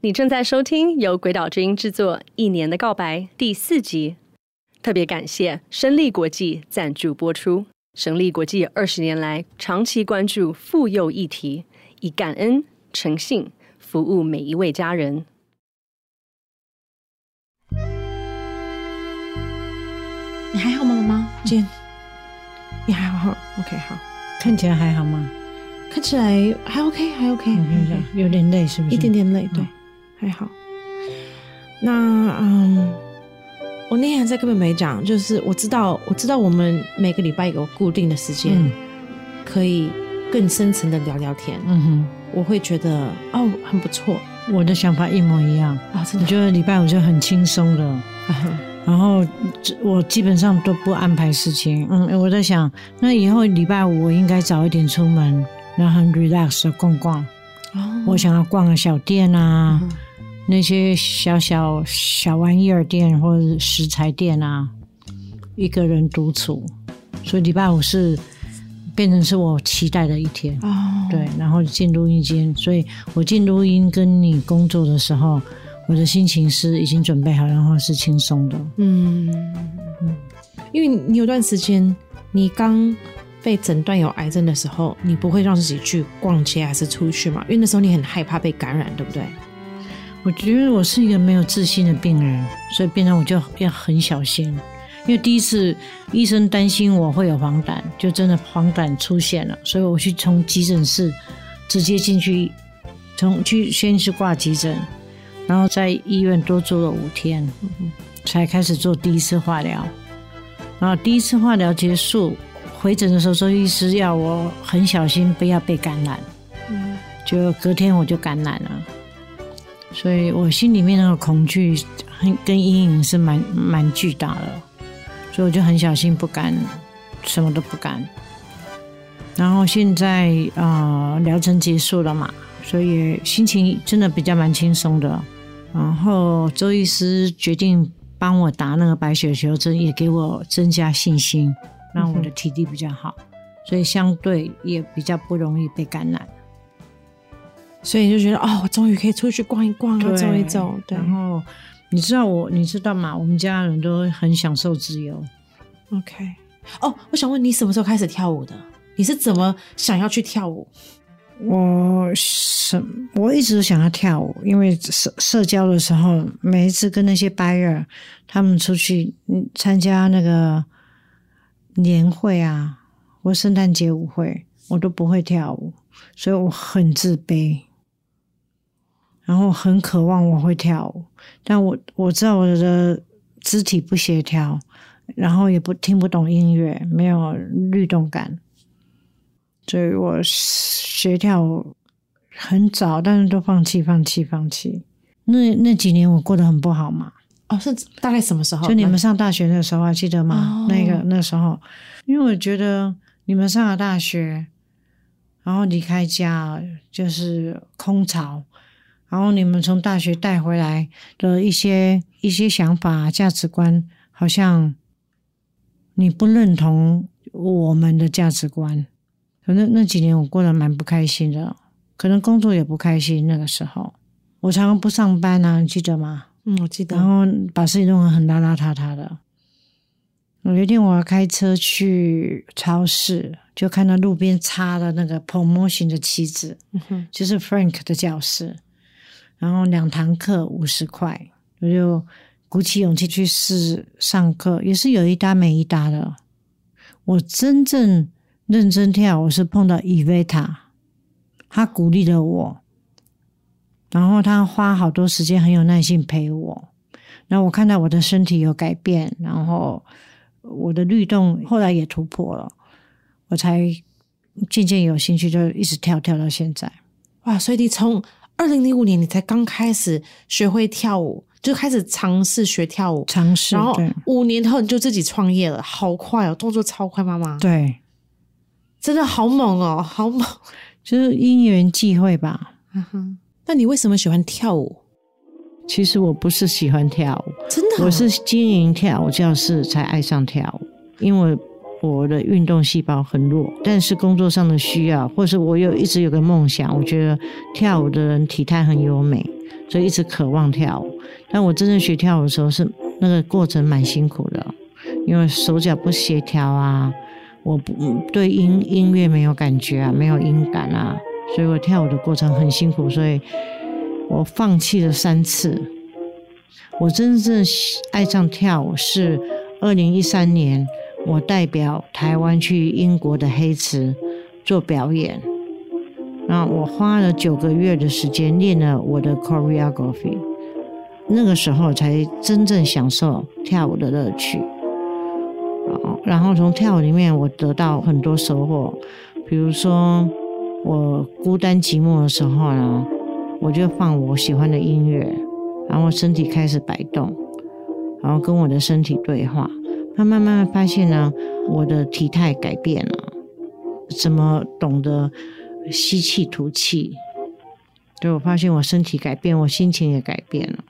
你正在收听由鬼岛之音制作《一年的告白》第四集，特别感谢生力国际赞助播出。生力国际二十年来长期关注妇幼议题，以感恩诚信服务每一位家人。你还好吗，妈妈？见，你还好？OK，好。看起来还好吗？看起来还 OK，还 OK。有点累是不是？一点点累，对。还好，那嗯，我那天还在根本没讲，就是我知道，我知道我们每个礼拜有固定的时间，嗯、可以更深层的聊聊天。嗯哼，我会觉得哦，很不错。我的想法一模一样啊，真的，我觉得礼拜五就很轻松的，啊、然后我基本上都不安排事情。嗯，我在想，那以后礼拜五我应该早一点出门，然后很 relax 的逛逛。哦，我想要逛个小店啊。嗯那些小小小玩意儿店或者食材店啊，一个人独处，所以礼拜五是变成是我期待的一天。哦，对，然后进录音间，所以我进录音跟你工作的时候，我的心情是已经准备好，然后是轻松的。嗯嗯，因为你有段时间，你刚被诊断有癌症的时候，你不会让自己去逛街还是出去嘛？因为那时候你很害怕被感染，对不对？我觉得我是一个没有自信的病人，所以变成我就要很小心。因为第一次医生担心我会有黄疸，就真的黄疸出现了，所以我去从急诊室直接进去，从去先去挂急诊，然后在医院多住了五天，才开始做第一次化疗。然后第一次化疗结束回诊的时候，周医师要我很小心，不要被感染。嗯，就隔天我就感染了。所以我心里面那个恐惧很跟阴影是蛮蛮巨大的，所以我就很小心，不敢什么都不敢。然后现在啊，疗程结束了嘛，所以心情真的比较蛮轻松的。然后周医师决定帮我打那个白血球针，也给我增加信心，让我的体力比较好，所以相对也比较不容易被感染。所以就觉得哦，我终于可以出去逛一逛啊，走一走。对，然后你知道我，你知道吗？我们家人都很享受自由。OK，哦，我想问你什么时候开始跳舞的？你是怎么想要去跳舞？我什我一直想要跳舞，因为社社交的时候，每一次跟那些 buyer 他们出去参加那个年会啊，或圣诞节舞会，我都不会跳舞，所以我很自卑。然后很渴望我会跳舞，但我我知道我的肢体不协调，然后也不听不懂音乐，没有律动感，所以我学跳舞很早，但是都放弃，放弃，放弃。那那几年我过得很不好嘛。哦，是大概什么时候？就你们上大学的时候还记得吗？哦、那个那时候，因为我觉得你们上了大学，然后离开家就是空巢。然后你们从大学带回来的一些一些想法、价值观，好像你不认同我们的价值观。可能那几年我过得蛮不开心的，可能工作也不开心。那个时候我常常不上班啊，你记得吗？嗯，我记得。然后把事情弄得很邋邋遢遢的。有一天我要开车去超市，就看到路边插的那个 promotion 的旗子，嗯，就是 Frank 的教室。然后两堂课五十块，我就鼓起勇气去试上课，也是有一搭没一搭的。我真正认真跳，我是碰到伊维塔，他鼓励了我，然后他花好多时间，很有耐心陪我。然后我看到我的身体有改变，然后我的律动后来也突破了，我才渐渐有兴趣，就一直跳跳到现在。哇！所以你从二零零五年，你才刚开始学会跳舞，就开始尝试学跳舞，尝试。然后五年后你就自己创业了，好快哦，动作超快，妈妈。对，真的好猛哦，好猛，就是因缘际会吧。嗯哼，那你为什么喜欢跳舞？其实我不是喜欢跳舞，真的，我是经营跳舞教室才爱上跳舞，因为。我的运动细胞很弱，但是工作上的需要，或是我有一直有个梦想，我觉得跳舞的人体态很优美，所以一直渴望跳舞。但我真正学跳舞的时候，是那个过程蛮辛苦的，因为手脚不协调啊，我不对音音乐没有感觉啊，没有音感啊，所以我跳舞的过程很辛苦，所以我放弃了三次。我真正爱上跳舞是二零一三年，我代表台湾去英国的黑池做表演。那我花了九个月的时间练了我的 choreography，那个时候才真正享受跳舞的乐趣。然后从跳舞里面我得到很多收获，比如说我孤单寂寞的时候呢，我就放我喜欢的音乐，然后身体开始摆动，然后跟我的身体对话，慢慢慢慢发现呢，我的体态改变了，怎么懂得。吸气吐气，对，我发现我身体改变，我心情也改变了，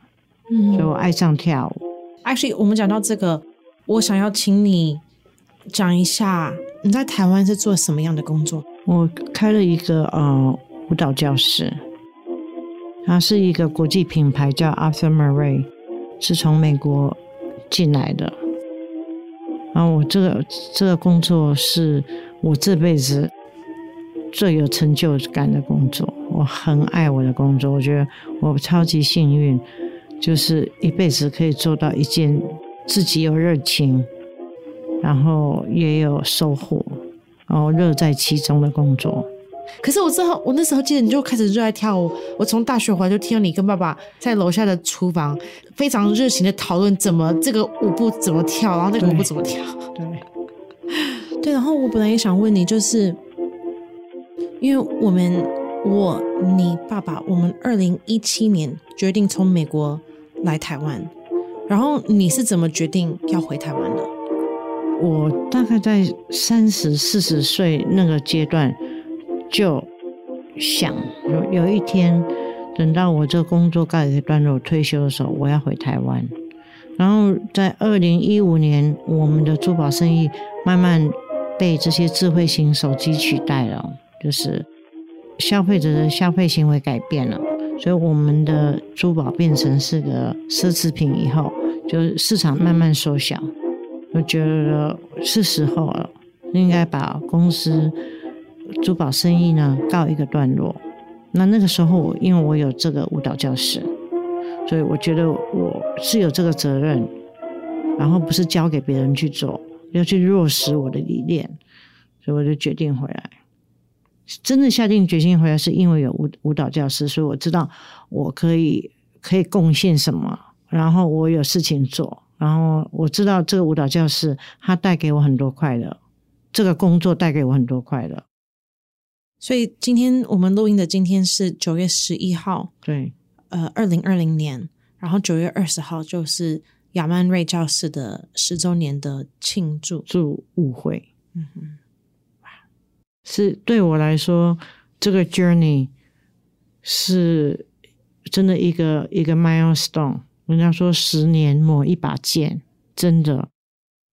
嗯，所以我爱上跳舞。Actually，我们讲到这个，我想要请你讲一下你在台湾是做什么样的工作？我开了一个呃舞蹈教室，它是一个国际品牌，叫 Arthur Murray，是从美国进来的。啊我这个这个工作是我这辈子。最有成就感的工作，我很爱我的工作。我觉得我超级幸运，就是一辈子可以做到一件自己有热情，然后也有收获，然后乐在其中的工作。可是我之后，我那时候记得你就开始热爱跳舞。我从大学回来就听到你跟爸爸在楼下的厨房非常热情的讨论怎么这个舞步怎么跳，然后那个舞步怎么跳。对，对，对。然后我本来也想问你，就是。因为我们，我、你爸爸，我们二零一七年决定从美国来台湾，然后你是怎么决定要回台湾的？我大概在三十四十岁那个阶段就想，有有一天，等到我这工作告一段落，退休的时候，我要回台湾。然后在二零一五年，我们的珠宝生意慢慢被这些智慧型手机取代了。就是消费者的消费行为改变了，所以我们的珠宝变成是个奢侈品以后，就市场慢慢缩小，我觉得是时候了，应该把公司珠宝生意呢告一个段落。那那个时候，因为我有这个舞蹈教室，所以我觉得我是有这个责任，然后不是交给别人去做，要去落实我的理念，所以我就决定回来。真的下定决心回来，是因为有舞舞蹈教室，所以我知道我可以可以贡献什么，然后我有事情做，然后我知道这个舞蹈教室它带给我很多快乐，这个工作带给我很多快乐。所以今天我们录音的今天是九月十一号，对，呃，二零二零年，然后九月二十号就是亚曼瑞教室的十周年的庆祝祝舞会，嗯哼。是对我来说，这个 journey 是真的一个一个 milestone。人家说十年磨一把剑，真的，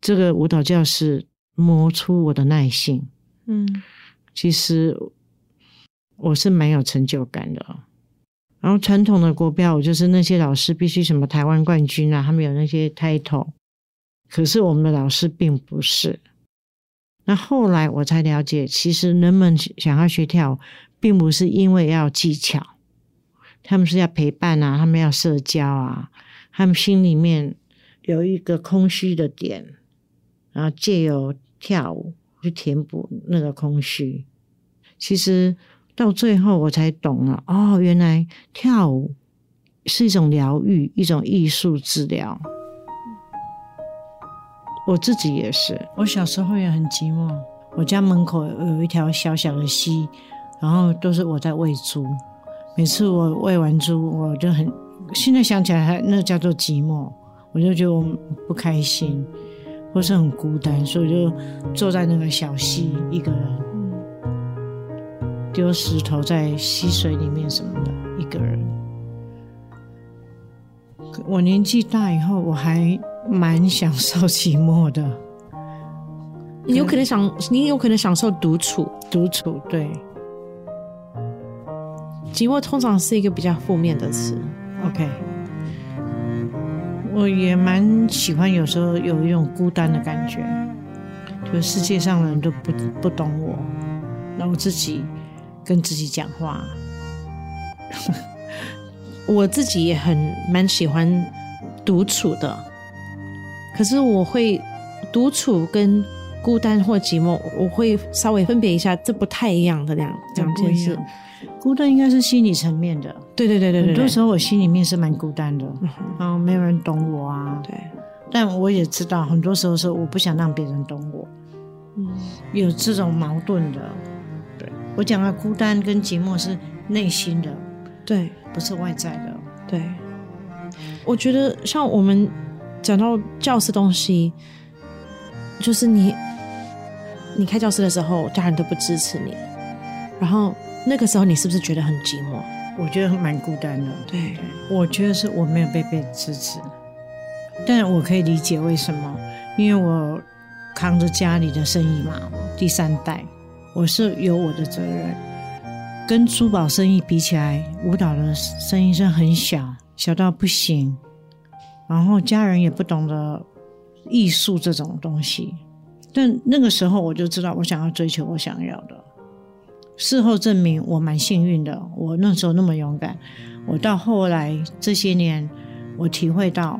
这个舞蹈教室磨出我的耐性。嗯，其实我是蛮有成就感的。然后传统的国标舞就是那些老师必须什么台湾冠军啊，他们有那些 title，可是我们的老师并不是。那后来我才了解，其实人们想要学跳舞，并不是因为要技巧，他们是要陪伴啊，他们要社交啊，他们心里面有一个空虚的点，然后借由跳舞去填补那个空虚。其实到最后我才懂了，哦，原来跳舞是一种疗愈，一种艺术治疗。我自己也是，我小时候也很寂寞。我家门口有一条小小的溪，然后都是我在喂猪。每次我喂完猪，我就很，现在想起来还那叫做寂寞，我就觉得不开心，或是很孤单，所以就坐在那个小溪一个人，丢石头在溪水里面什么的，一个人。我年纪大以后，我还。蛮享受寂寞的，你有可能享，你有可能享受独处，独处对。寂寞通常是一个比较负面的词，OK，我也蛮喜欢有时候有一种孤单的感觉，就是世界上人都不不懂我，那我自己跟自己讲话。我自己也很蛮喜欢独处的，可是我会独处跟孤单或寂寞，我会稍微分别一下，这不太一样的两两件事。孤单应该是心理层面的，对对对对对。很多时候我心里面是蛮孤单的，嗯，然后没有人懂我啊。对，但我也知道，很多时候是我不想让别人懂我，嗯，有这种矛盾的。对，我讲的孤单跟寂寞是内心的，对，不是外在的。对，我觉得像我们讲到教室东西，就是你，你开教室的时候，家人都不支持你，然后。那个时候你是不是觉得很寂寞？我觉得蛮孤单的。对，我觉得是我没有被被支持，但我可以理解为什么，因为我扛着家里的生意嘛，第三代，我是有我的责任。跟珠宝生意比起来，舞蹈的生意是很小，小到不行。然后家人也不懂得艺术这种东西，但那个时候我就知道，我想要追求我想要的。事后证明我蛮幸运的，我那时候那么勇敢。我到后来这些年，我体会到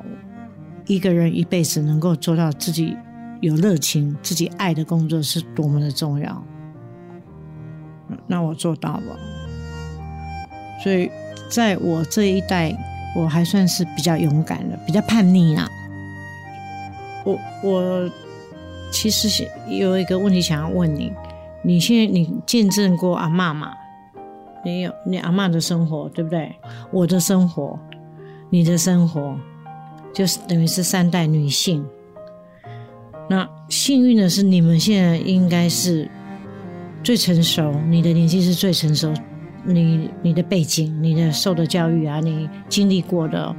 一个人一辈子能够做到自己有热情、自己爱的工作是多么的重要。那我做到了，所以在我这一代，我还算是比较勇敢的，比较叛逆啊。我我其实有一个问题想要问你。你现在你见证过阿嬷吗？你有你阿嬷的生活，对不对？我的生活，你的生活，就是等于是三代女性。那幸运的是，你们现在应该是最成熟，你的年纪是最成熟，你你的背景、你的受的教育啊，你经历过的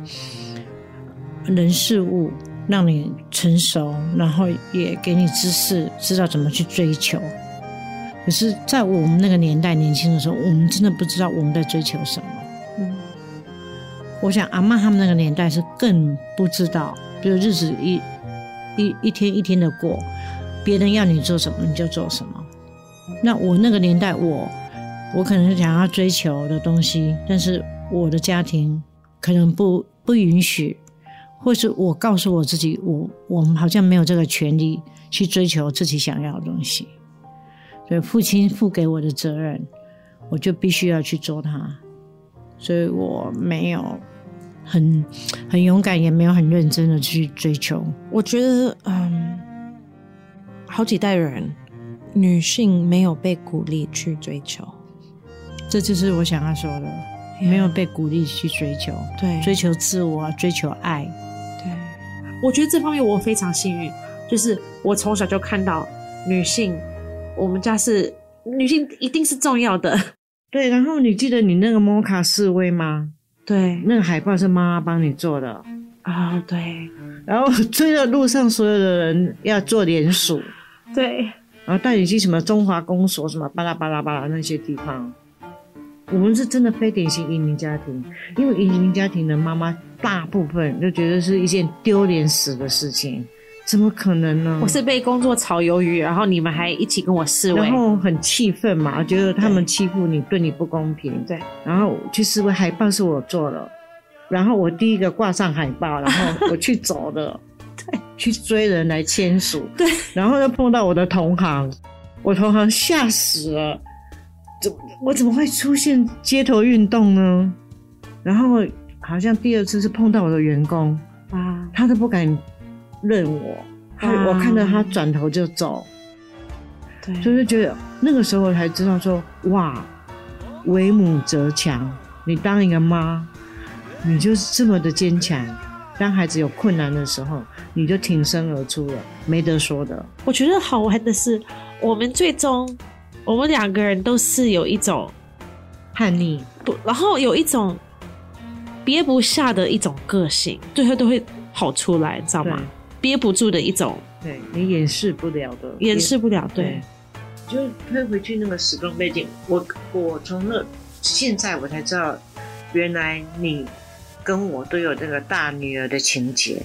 人事物，让你成熟，然后也给你知识，知道怎么去追求。可是，在我们那个年代年轻的时候，我们真的不知道我们在追求什么。嗯，我想阿嬷他们那个年代是更不知道，比如日子一一一天一天的过，别人要你做什么你就做什么。那我那个年代我，我我可能想要追求的东西，但是我的家庭可能不不允许，或是我告诉我自己，我我们好像没有这个权利去追求自己想要的东西。对，父亲赋给我的责任，我就必须要去做它，所以我没有很很勇敢，也没有很认真的去追求。我觉得，嗯，好几代人女性没有被鼓励去追求，这就是我想要说的.没有被鼓励去追求，对，追求自我，追求爱。对，我觉得这方面我非常幸运，就是我从小就看到女性。我们家是女性，一定是重要的。对，然后你记得你那个摩卡示威吗？对，那个海报是妈妈帮你做的啊、哦。对，然后追着路上所有的人要做联署。对，然后带你去什么中华公所什么巴拉巴拉巴拉那些地方。我们是真的非典型移民家庭，因为移民家庭的妈妈大部分就觉得是一件丢脸死的事情。怎么可能呢？我是被工作炒鱿鱼，然后你们还一起跟我示威，然后很气愤嘛，觉得他们欺负你，对你不公平。对，然后去示威，海报是我做的，然后我第一个挂上海报，然后我去走的，对，去追人来签署，对，然后又碰到我的同行，我同行吓死了，怎我怎么会出现街头运动呢？然后好像第二次是碰到我的员工啊，他都不敢。认我，我看到他转头就走，对，就是觉得那个时候才知道说，哇，为母则强。你当一个妈，你就是这么的坚强。当孩子有困难的时候，你就挺身而出了，没得说的。我觉得好玩的是，我们最终，我们两个人都是有一种叛逆，不，然后有一种憋不下的一种个性，最后都会跑出来，你知道吗？憋不住的一种，对，你掩饰不了的，掩饰不了，对。对，就退回去那个时空背景，我我从那现在我才知道，原来你跟我都有这个大女儿的情节。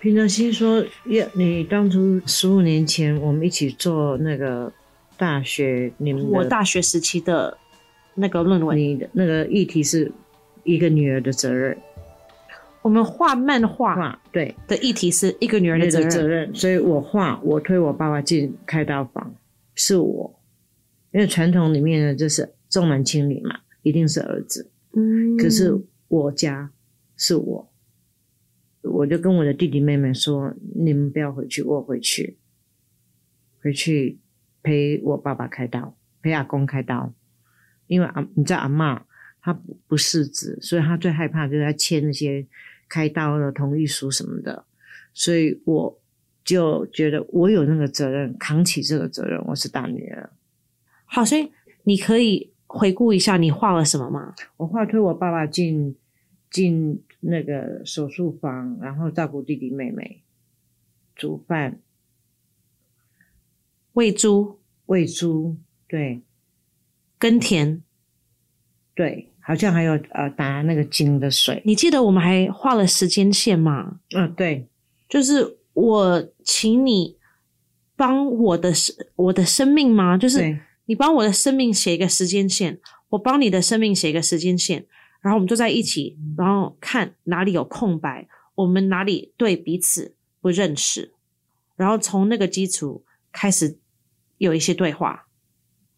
平常心说，要你当初十五年前我们一起做那个大学，你们我大学时期的那个论文，你的那个议题是一个女儿的责任。我们画漫画，对。的议题是一个女人的责任，责任，所以我画，我推我爸爸进开刀房，是我，因为传统里面呢，就是重男轻女嘛，一定是儿子，嗯，可是我家是我，我就跟我的弟弟妹妹说，你们不要回去，我回去，回去陪我爸爸开刀，陪阿公开刀，因为阿你知道阿嬷。他不不识字，所以他最害怕就是他签那些开刀的同意书什么的，所以我就觉得我有那个责任，扛起这个责任。我是大女儿，好，所以你可以回顾一下你画了什么吗？我画推我爸爸进进那个手术房，然后照顾弟弟妹妹，煮饭，喂猪，喂猪，对，耕田，对。好像还有呃打那个井的水，你记得我们还画了时间线吗？嗯，对，就是我请你帮我的生我的生命吗？就是你帮我的生命写一个时间线，我帮你的生命写一个时间线，然后我们就在一起，然后看哪里有空白，我们哪里对彼此不认识，然后从那个基础开始有一些对话。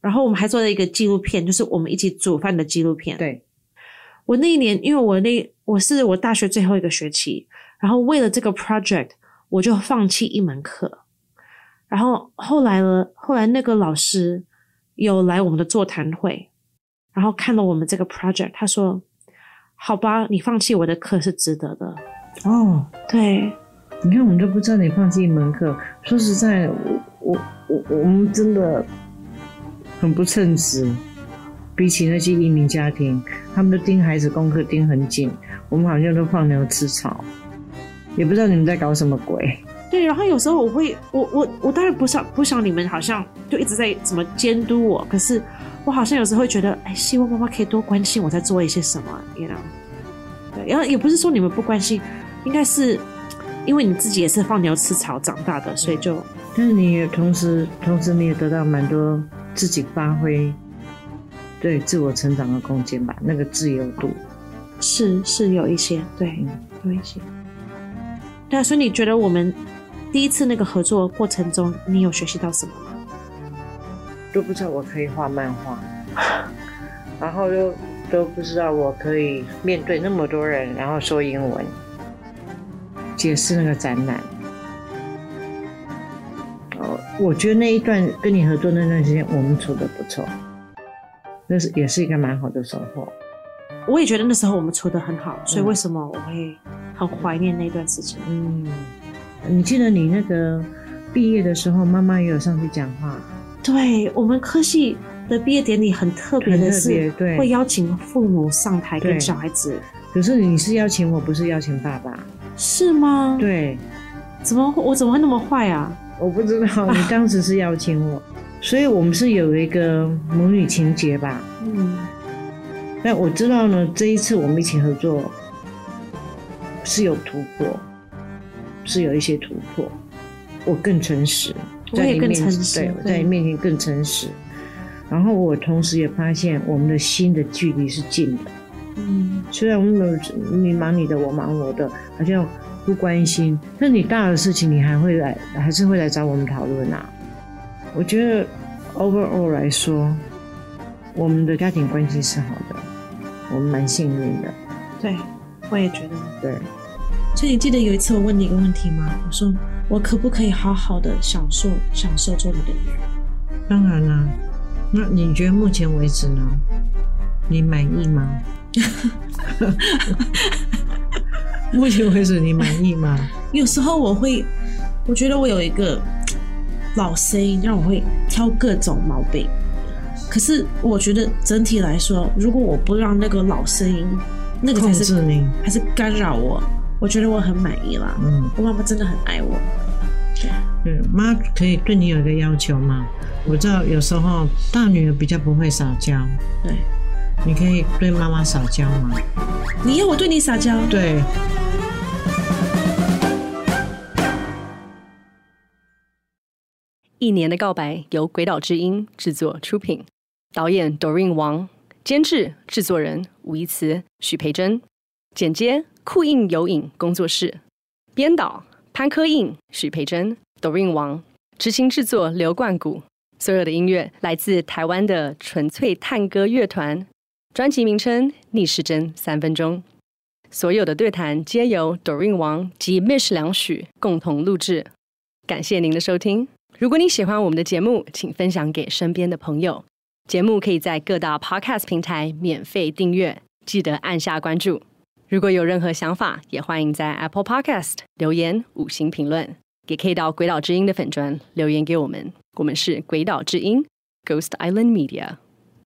然后我们还做了一个纪录片，就是我们一起煮饭的纪录片。对，我那一年，因为我那我是我大学最后一个学期，然后为了这个 project，我就放弃一门课。然后后来呢，后来那个老师有来我们的座谈会，然后看了我们这个 project，他说：“好吧，你放弃我的课是值得的。”哦，对，你看我们都不知道你放弃一门课。说实在，我我我我们真的。很不称职，比起那些移民家庭，他们都盯孩子功课盯很紧，我们好像都放牛吃草，也不知道你们在搞什么鬼。对，然后有时候我会，我我我当然不想不想你们好像就一直在怎么监督我，可是我好像有时候会觉得，哎，希望妈妈可以多关心我在做一些什么，you know？对，然后也不是说你们不关心，应该是因为你自己也是放牛吃草长大的，所以就，但是你也同时同时你也得到蛮多。自己发挥对自我成长的空间吧，那个自由度是是有一些，对，嗯、有一些。对啊，所以你觉得我们第一次那个合作过程中，你有学习到什么吗？都不知道我可以画漫画，然后又都不知道我可以面对那么多人，然后说英文，解释那个展览。我觉得那一段跟你合作那段时间，我们处的不错，那是也是一个蛮好的收获。我也觉得那时候我们处的很好，所以为什么我会很怀念那段时间？嗯，你记得你那个毕业的时候，妈妈也有上去讲话。对，我们科系的毕业典礼很特别的是，对，会邀请父母上台跟小孩子。可是你是邀请我，不是邀请爸爸，是吗？对，怎么我怎么会那么坏啊？我不知道，你当时是邀请我，所以我们是有一个母女情结吧。嗯，那我知道呢，这一次我们一起合作是有突破，是有一些突破。我更诚实，在你面前，对，我在你面前更诚实。然后我同时也发现，我们的心的距离是近的。嗯，虽然我们有你忙你的，我忙我的，好像。不关心，那你大的事情你还会来，还是会来找我们讨论啊？我觉得 overall 来说，我们的家庭关系是好的，我们蛮幸运的。对，我也觉得。对。所以你记得有一次我问你一个问题吗？我说我可不可以好好的享受享受做你的女人？当然啦。那你觉得目前为止呢？你满意吗？目前为止，你满意吗？有时候我会，我觉得我有一个老声音，让我会挑各种毛病。可是我觉得整体来说，如果我不让那个老声音，那个才是控制你，还是干扰我，我觉得我很满意啦。嗯，我妈妈真的很爱我。对，妈可以对你有一个要求吗？我知道有时候大女儿比较不会撒娇。对。你可以对妈妈撒娇吗？你要我对你撒娇？对。一年的告白由鬼岛之音制作出品，导演 Doreen 王，监制制作人吴一慈、许培珍，剪接酷印有影工作室，编导潘科印、许培珍、Doreen 王，执行制作刘冠谷。所有的音乐来自台湾的纯粹探戈乐团，专辑名称逆时针三分钟。所有的对谈皆由 Doreen 王及 Mish 梁许共同录制。感谢您的收听。如果你喜欢我们的节目，请分享给身边的朋友。节目可以在各大 Podcast 平台免费订阅，记得按下关注。如果有任何想法，也欢迎在 Apple Podcast 留言五星评论，也可以到鬼岛之音的粉专留言给我们。我们是鬼岛之音 Ghost Island Media。